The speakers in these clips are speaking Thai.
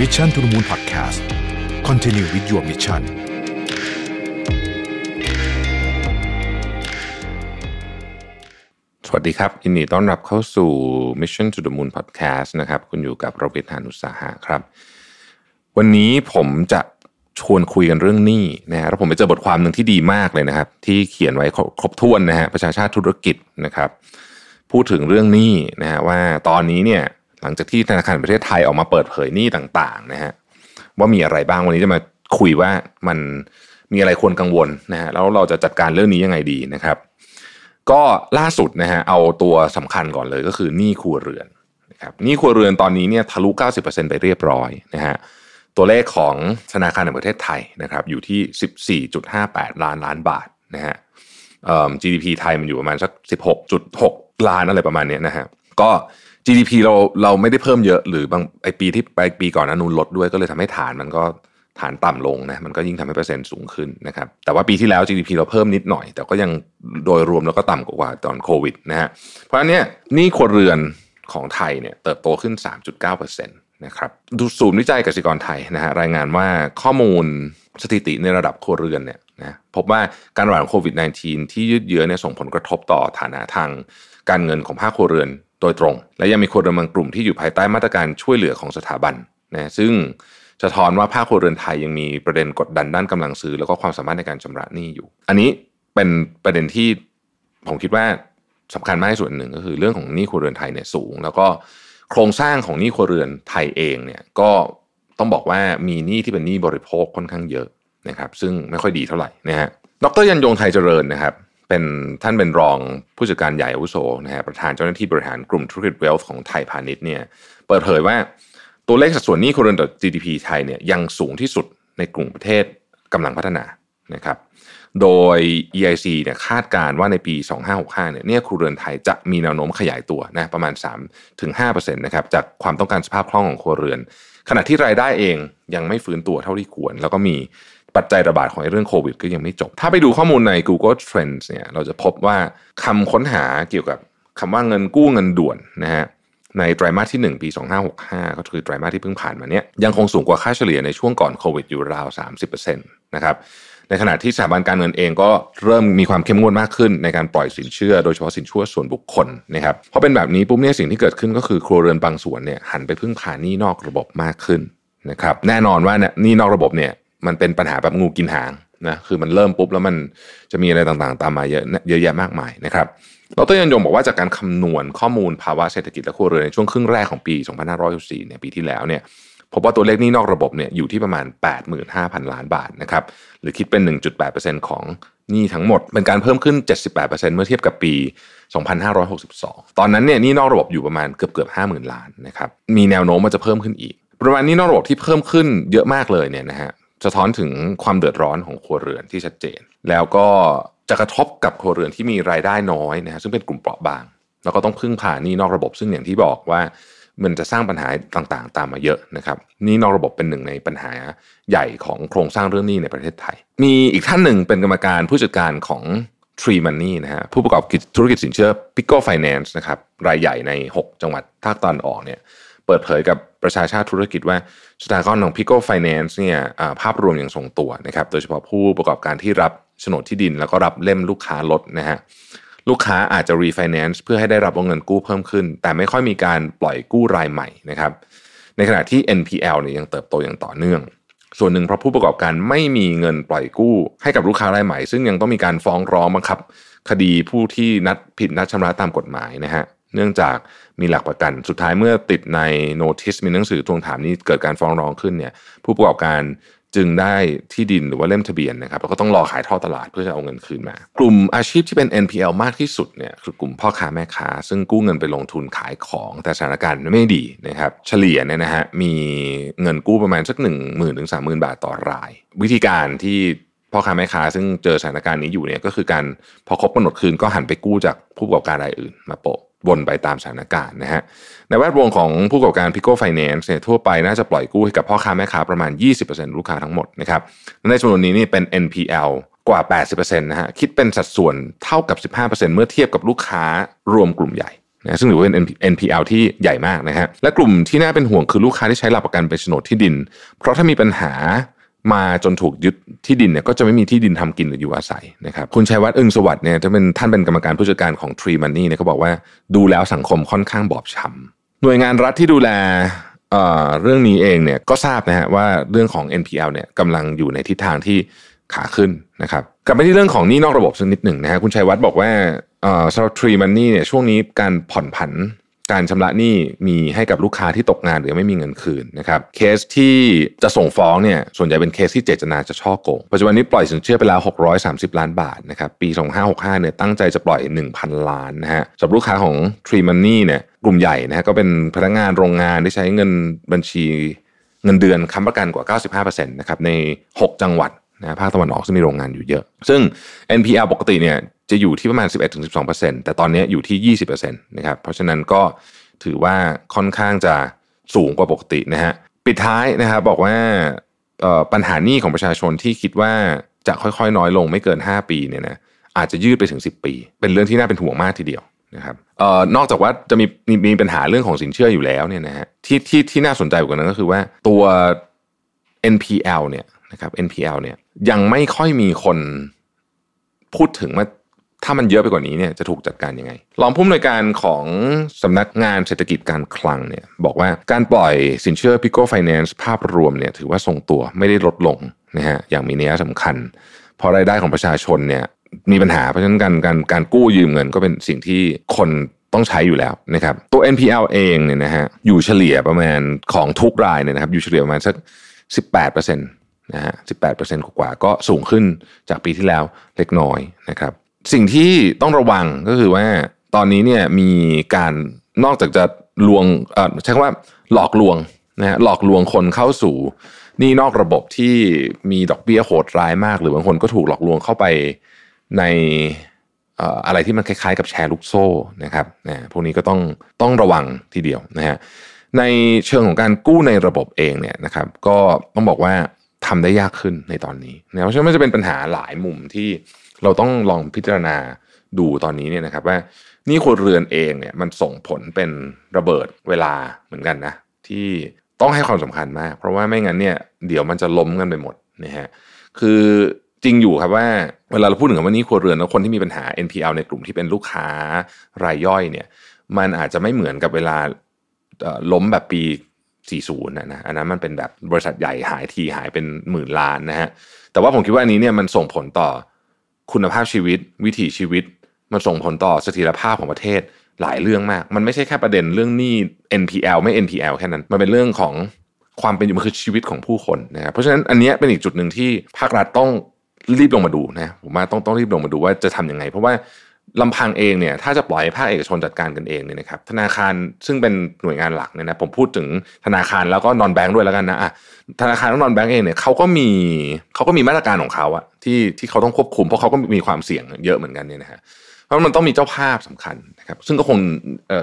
Mission to the Moon Podcast Continue with your mission สวัสดีครับยินดีต้อนรับเข้าสู่ Mission to the Moon Podcast นะครับ คุณอยู่กับโรเบิทานุสาหะครับ วันนี้ผมจะชวนคุยกันเรื่องหนี้นะฮะแล้วผมไปเจอบทความหนึ่งที่ดีมากเลยนะครับ ที่เขียนไว้ครบถ้วนนะฮะประชาชาติธุรกิจนะครับ พูดถึงเรื่องหนี้นะฮะว่าตอนนี้เนี่ย หลังจากที่ธนาคารแห่งประเทศไทยออกมาเปิดเผยหนี้ต่างๆนะฮะว่ามีอะไรบ้างวันนี้จะมาคุยว่ามันมีอะไรควรกังวลนะฮะแล้วเราจะจัดการเรื่องนี้ยังไงดีนะครับ ก็ล่าสุดนะฮะเอาตัวสำคัญก่อนเลยก็คือหนี้ครัวเรือนนะครับหนี้ครัวเรือนตอนนี้เนี่ยทะลุ 90%ไปเรียบร้อยนะฮะตัวเลขของธนาคารแห่งประเทศไทยนะครับอยู่ที่ 14.58 ล้านล้านบาทนะฮะ GDP ไทยมันอยู่ประมาณสัก 16.6 ล้านอะไรประมาณเนี้ยนะฮะก็ GDP เราเราไม่ได้เพิ่มเยอะ หรือบางไอปีที่ไปปีก่อนนั้นนูนลดด้วยก็เลยทำให้ฐานมันก็ฐานต่ำลงนะมันก็ยิ่งทำให้เปอร์เซ็นต์สูงขึ้นนะครับแต่ว่าปีที่แล้ว GDP เราเพิ่มนิดหน่อย แต่ก็ยังโดยรวมแล้วก็ต่ำกว่าตอนโควิดนะฮะเพราะฉะนั้นเนี่ยนี่ครัวเรือนของไทยเนี่ยเติบโตขึ้น 3.9%นะครับดูศูนย์วิจัยกสิกรไทยนะฮะรายงานว่าข้อมูลสถิติในระดับครัวเรือนเนี่ยนะพบว่าการระบาดของโควิด -19 ที่ยืดเยื้อเนี่ยส่งผลกระทบต่อฐานะทางการเงินของภาคครัวเรือน โดยตรง และยังมีครัวเรือนบางกลุ่มที่อยู่ภายใต้มาตรการช่วยเหลือของสถาบันนะซึ่งสะท้อนว่าภาคครัวเรือนไทยยังมีประเด็นกดดันด้านกำลังซื้อ แล้วก็ความสามารถในการชำระหนี้อยู่ อันนี้เป็นประเด็นที่ผมคิดว่าสำคัญมากที่สุดหนึ่งก็คือเรื่องของหนี้ครัวเรือนไทยเนี่ยสูง แล้วก็โครงสร้างของหนี้ครัวเรือนไทยเองเนี่ยก็ต้องบอกว่ามีหนี้ที่เป็นหนี้บริโภคค่อนข้างเยอะนะครับ ซึ่งไม่ค่อยดีเท่าไหร่นะฮะดรยันยงไทยเจริญนะครับ เป็นท่านเป็นรองผู้จัดการใหญ่อาวุโสนะฮะประธานเจ้าหน้าที่บริหารกลุ่มธุรกิจเวลส์ของไทยพาณิชย์เนี่ยเปิดเผยว่าตัวเลขสัดส่วนหนี้ครัวเรือนต่อ GDP ไทยเนี่ยยังสูงที่สุดในกลุ่มประเทศกำลังพัฒนานะครับ โดย EIC เนี่ยคาดการณ์ว่าในปี 2565เนี่ยเนี่ยครัวเรือนไทยจะมีแนวโน้มขยายตัวนะประมาณ 3-5%นะครับจากความต้องการสภาพคล่องของครัวเรือน ขณะที่รายได้เองยังไม่ฟื้นตัวเท่าที่ควร แล้วก็มี ปัจจัยระบาดของเรื่องโควิดก็ยังไม่จบ ถ้าไปดูข้อมูลใน Google Trends เนี่ยเราจะพบว่าคำค้นหาเกี่ยวกับคำว่าเงินกู้เงินด่วนนะฮะในไตรมาสที่ 1 ปี 2565 ก็คือไตรมาสที่เพิ่งผ่านมาเนี้ยยังคงสูงกว่าค่าเฉลี่ยในช่วงก่อนโควิดอยู่ราว 30%นะครับในขณะที่สถาบันการเงินเองก็เริ่มมีความเข้มงวดมากขึ้นในการปล่อยสินเชื่อโดยเฉพาะสินเชื่อส่วนบุคคลนะครับเพราะเป็นแบบนี้ปุ๊บเนี่ยสิ่งที่เกิดขึ้นก็คือครัวเรือนบางส่วนเนี่ยหันไปพึ่งพาหนี้นอกระบบมากขึ้นนะครับแน่นอนว่าเนี่ยหนี้นอกระบบเนี่ย มันเป็นปัญหาแบบงูกินหางนะคือมันเริ่มปุ๊บแล้วมันจะมีอะไรต่างๆ ตามมาเยอะเยอะแยะมากมายนะครับดรยันยงบอกว่าจากการคำนวณข้อมูลภาวะเศรษฐกิจและครัวเรือนในช่วงครึ่งแรกของปี 2564เนี่ยปีที่แล้วเนี่ยพบว่าตัวเลขนี้นอกระบบเนี่ยอยู่ที่ประมาณ 85,000 ล้านบาทนะครับหรือคิดเป็น 1.8%ของหนี้ทั้งหมด เป็นการเพิ่มขึ้น 78%เมื่อเทียบกับปี 2562 ตอนนั้นเนี่ยหนี้นอกระบบอยู่ประมาณเกือบเกือบ50,000 ล้านนะครับมีแนวโน้มว่าจะเพิ่มขึ้นอีก ประมาณนี้นอกระบบที่เพิ่มขึ้นเยอะมากเลยเนี่ยนะฮะ สะท้อนถึงความเดือดร้อนของครัวเรือนที่ชัดเจน แล้วก็จะกระทบกับครัวเรือนที่มีรายได้น้อยนะฮะซึ่งเป็นกลุ่มเปราะบาง แล้วก็ต้องพึ่งพานี่นอกระบบ ซึ่งอย่างที่บอกว่ามันจะสร้างปัญหาต่างๆ ตามมาเยอะนะครับนี่นอกระบบเป็นหนึ่งในปัญหาใหญ่ของโครงสร้างเรื่องนี้ในประเทศไทย มีอีกท่านหนึ่งเป็นกรรมการผู้จัดการของ Tree Money นะฮะผู้ประกอบกิจธุรกิจสินเชื่อ Pico Finance นะครับรายใหญ่ใน 6 จังหวัดภาคตอนออกเนี่ยเปิดเผยกับ ประชาชาติธุรกิจว่าสถานการณ์ของ Pico Finance เนี่ยภาพรวมอยังทรงตัวนะครับโดยเฉพาะผู้ประกอบการที่รับโฉนดที่ดิน แล้วก็รับเล่มลูกค้าลดนะฮะลูกค้าอาจจะรีไฟแนนซ์เพื่อให้ได้รับวงเงินกู้เพิ่มขึ้น แต่ไม่ค่อยมีการปล่อยกู้รายใหม่นะครับในขณะที่ NPL เนี่ยยังเติบโตอย่างต่อเนื่อง ส่วนหนึ่งเพราะผู้ประกอบการไม่มีเงินปล่อยกู้ให้กับลูกค้ารายใหม่ ซึ่งยังต้องมีการฟ้องร้องบังคับ คดีผู้ที่นัดผิดนัดชำระตามกฎหมายนะฮะ เนื่องจากมีหลักประกัน สุดท้ายเมื่อติดในโน้ติสมีหนังสือทวงถามนี้เกิดการฟ้องร้องขึ้นเนี่ยผู้ประกอบการจึงได้ที่ดินหรือว่าเล่มทะเบียนนะครับแล้วก็ต้องรอขายท่อตลาดเพื่อจะเอาเงินคืนมา กลุ่มอาชีพที่เป็น NPL มากที่สุดเนี่ยคือกลุ่มพ่อค้าแม่ค้า ซึ่งกู้เงินไปลงทุนขายของแต่สถานการณ์ไม่ดีนะครับเฉลี่ยเนี่ยนะฮะมีเงินกู้ประมาณสักหนึ่งหมื่นถึงสามหมื่นบาทต่อราย วิธีการที่พ่อค้าแม่ค้าซึ่งเจอสถานการณ์นี้อยู่เนี่ยก็คือการพอครบกำหนดคืนก็หันไปกู้จากผู้ประกอบการรายอื่นมาโปะ วนไปตามสถานการณ์นะฮะในแวดวงของผู้ประกอบการ Pico Finance เนี่ยทั่วไปน่าจะปล่อยกู้ให้กับพ่อค้าแม่ค้าประมาณ 20%ลูกค้าทั้งหมดนะครับในจำนวนนี้นี่เป็น NPL กว่า 80%นะฮะคิดเป็นสัดส่วนเท่ากับ 15%เมื่อเทียบกับลูกค้ารวมกลุ่มใหญ่นะซึ่งถือว่าเป็น NPL ที่ใหญ่มากนะฮะและกลุ่มที่น่าเป็นห่วงคือลูกค้าที่ใช้หลักประกันเป็นโฉนดที่ดิน เพราะถ้ามีปัญหา มาจนถูกยึดที่ดินเนี่ยก็จะไม่มีที่ดินทำกินหรืออยู่อาศัยนะครับคุณชัยวัฒน์อึงสวัสดิ์เนี่ยจะเป็นท่านเป็นกรรมการผู้จัดการของ Tree Money เนี่ยเขาบอกว่าดูแล้วสังคมค่อนข้างบอบช้ำหน่วยงานรัฐที่ดูแลเเรื่องนี้เองเนี่ยก็ทราบนะฮะว่าเรื่องของ NPL เนี่ยกำลังอยู่ในทิศทางที่ขาขึ้นนะครับกลับไปที่เรื่องของนี้นอกระบบสักนิดหนึ่งนะฮะคุณชัยวัฒน์บอกว่าสำหรับ Tree Money เนี่ยช่วงนี้การผ่อนผัน การชำระหนี้มีให้กับลูกค้าที่ตกงานหรือไม่มีเงินคืนนะครับเคสที่จะส่งฟ้องเนี่ยส่วนใหญ่เป็นเคสที่เจตนาจะช่อโกงปัจจุบันนี้ปล่อยสินเชื่อไปแล้ว 630 ล้านบาทนะครับปี 2565เนี่ยตั้งใจจะปล่อย 1,000 ล้านนะฮะสำหรับลูกค้าของ Tree Money เนี่ยกลุ่มใหญ่นะฮะก็เป็นพนักงานโรงงานที่ใช้เงินบัญชีเงินเดือนค้ำประกันกว่า 95%นะครับใน 6 จังหวัด นะภาคตะวันออกซึ่งมีโรงงานอยู่เยอะ ซึ่ง NPL ปกติเนี่ยจะอยู่ที่ประมาณ 11-12%แต่ตอนนี้อยู่ที่ 20%นะครับเพราะฉะนั้นก็ถือว่าค่อนข้างจะสูงกว่าปกตินะฮะปิดท้ายนะครับบอกว่าปัญหาหนี้ของประชาชนที่คิดว่าจะค่อยๆ น้อยลงไม่เกิน 5 ปีเนี่ยนะอาจจะยืดไปถึง 10 ปี เป็นเรื่องที่น่าเป็นห่วงมากทีเดียวนะครับเอ่อนอกจากว่าจะมีมีมีปัญหาเรื่องของสินเชื่ออยู่แล้วเนี่ยนะฮะที่ที่ที่น่าสนใจกว่านั้นก็คือว่าตัว NPL เนี่ยนะครับ NPL เนี่ย ยังไม่ค่อยมีคนพูดถึงว่าถ้ามันเยอะไปกว่านี้เนี่ยจะถูกจัดการยังไง รองผู้อำนวยการของสำนักงานเศรษฐกิจการคลังเนี่ยบอกว่าการปล่อยสินเชื่อ Pico Finance ภาพรวมเนี่ยถือว่าทรงตัวไม่ได้ลดลงนะฮะอย่างมีนัยสำคัญเพราะรายได้ของประชาชนเนี่ยมีปัญหาเพราะฉะนั้นการการการกู้ยืมเงินก็เป็นสิ่งที่คนต้องใช้อยู่แล้วนะครับตัว NPL เองเนี่ยนะฮะอยู่เฉลี่ยประมาณของทุกรายเนี่ยนะครับอยู่เฉลี่ยประมาณสัก 18%น นะฮะ18%กว่าก็สูงขึ้นจากปีที่แล้วเล็กน้อยนะครับ สิ่งที่ต้องระวังก็คือว่าตอนนี้เนี่ยมีการนอกจากจะลวงใช้คำว่าหลอกลวงนะฮะหลอกลวงคนเข้าสู่นี่นอกระบบที่มีดอกเบี้ยโหดร้ายมาก หรือบางคนก็ถูกหลอกลวงเข้าไปในอะไรที่มันคล้ายๆ กับแชร์ลูกโซ่นะครับนะพวกนี้ก็ต้องต้องระวังทีเดียวนะฮะในเชิงของการกู้ในระบบเองเนี่ยนะครับ ก็ต้องบอกว่า ทำได้ยากขึ้นในตอนนี้นะเพราะฉะนั้นมันจะเป็นปัญหาหลายมุมที่เราต้องลองพิจารณาดูตอนนี้เนี่ยนะครับ ว่านี่ครัวเรือนเองเนี่ยมันส่งผลเป็นระเบิดเวลาเหมือนกันนะที่ต้องให้ความสำคัญมาก เพราะว่าไม่งั้นเนี่ยเดี๋ยวมันจะล้มกันไปหมดนะฮะคือจริงอยู่ครับว่าเวลาเราพูดถึงว่านี่ครัวเรือนแล้วคนที่มีปัญหา NPL ในกลุ่มที่เป็นลูกค้ารายย่อยเนี่ยมันอาจจะไม่เหมือนกับเวลาล้มแบบปี 40นะนะอันนั้นมันเป็นแบบบริษัทใหญ่หายทีหายเป็นหมื่นล้านนะฮะแต่ว่าผมคิดว่าอันนี้เนี่ยมันส่งผลต่อคุณภาพชีวิต วิถีชีวิต มันส่งผลต่อเสถียรภาพของประเทศหลายเรื่องมาก มันไม่ใช่แค่ประเด็นเรื่องหนี้ NPL ไม่ NPL แค่นั้น มันเป็นเรื่องของความเป็นอยู่มันคือชีวิตของผู้คนนะครับเพราะฉะนั้นอันนี้เป็นอีกจุดหนึ่งที่ภาครัฐต้องรีบลงมาดูนะผมว่าต้องต้องรีบลงมาดูว่าจะทํำยังไง เพราะว่า ลำพังเองเนี่ยถ้าจะปล่อยภาคเอกชนจัดการกันเองเนี่ยนะครับธนาคารซึ่งเป็นหน่วยงานหลักเนี่ยนะผมพูดถึงธนาคารแล้วก็นอนแบงค์ด้วยแล้วกันนะอะธนาคารต้องนอนแบงค์เองเนี่ยเขาก็มีเขาก็มีมาตรการของเขาอะที่ที่เขาต้องควบคุมเพราะเขาก็มีความเสี่ยงเยอะเหมือนกันเนี่ยนะฮะเพราะมันต้องมีเจ้าภาพสำคัญนะครับซึ่งก็คง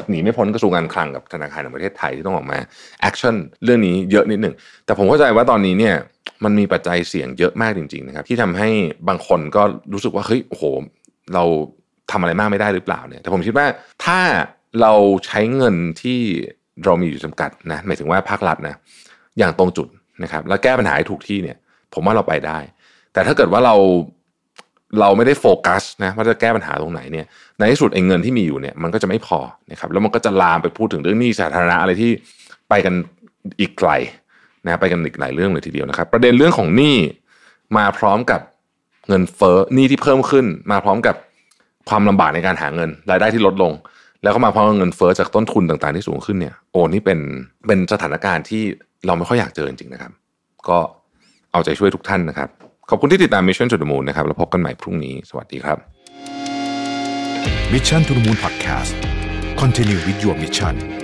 หนีไม่พ้นกระทรวงการคลังกับธนาคารแห่งประเทศไทยที่ต้องออกมาaction เรื่องนี้เยอะนิดหนึ่งแต่ผมเข้าใจว่าตอนนี้เนี่ยมันมีปัจจัยเสี่ยงเยอะมากจริงๆนะครับที่ทำให้บางคนก็รู้สึกว่าเฮ้ยโอ้โหเรา ทำอะไรมากไม่ได้หรือเปล่าเนี่ยแต่ผมคิดว่าถ้าเราใช้เงินที่เรามีอยู่จำกัดนะหมายถึงว่าภาครัฐนะอย่างตรงจุดนะครับแล้วแก้ปัญหาให้ถูกที่เนี่ย ผมว่าเราไปได้ แต่ถ้าเกิดว่าเราเราไม่ได้โฟกัสนะว่าจะแก้ปัญหาตรงไหนเนี่ยในที่สุดไอ้เงินที่มีอยู่เนี่ยมันก็จะไม่พอนะครับแล้วมันก็จะลามไปพูดถึงเรื่องหนี้สาธารณะอะไรที่ไปกันอีกไกลนะไปกันอีกหลายเรื่องเลยทีเดียวนะครับ ประเด็นเรื่องของหนี้มาพร้อมกับเงินเฟ้อหนี้ที่เพิ่มขึ้น มาพร้อมกับ ความลำบากในการหาเงิน รายได้ที่ลดลง แล้วก็มาพร้อมกับเงินเฟ้อจากต้นทุนต่างๆที่สูงขึ้นเนี่ยโอ้นี่เป็นเป็นสถานการณ์ที่เราไม่ค่อยอยากเจอจริงๆนะครับ ก็เอาใจช่วยทุกท่านนะครับ ขอบคุณที่ติดตาม Mission to the Moon นะครับแล้วพบกันใหม่พรุ่งนี้สวัสดีครับ Mission to the Moon Podcast Continue with your mission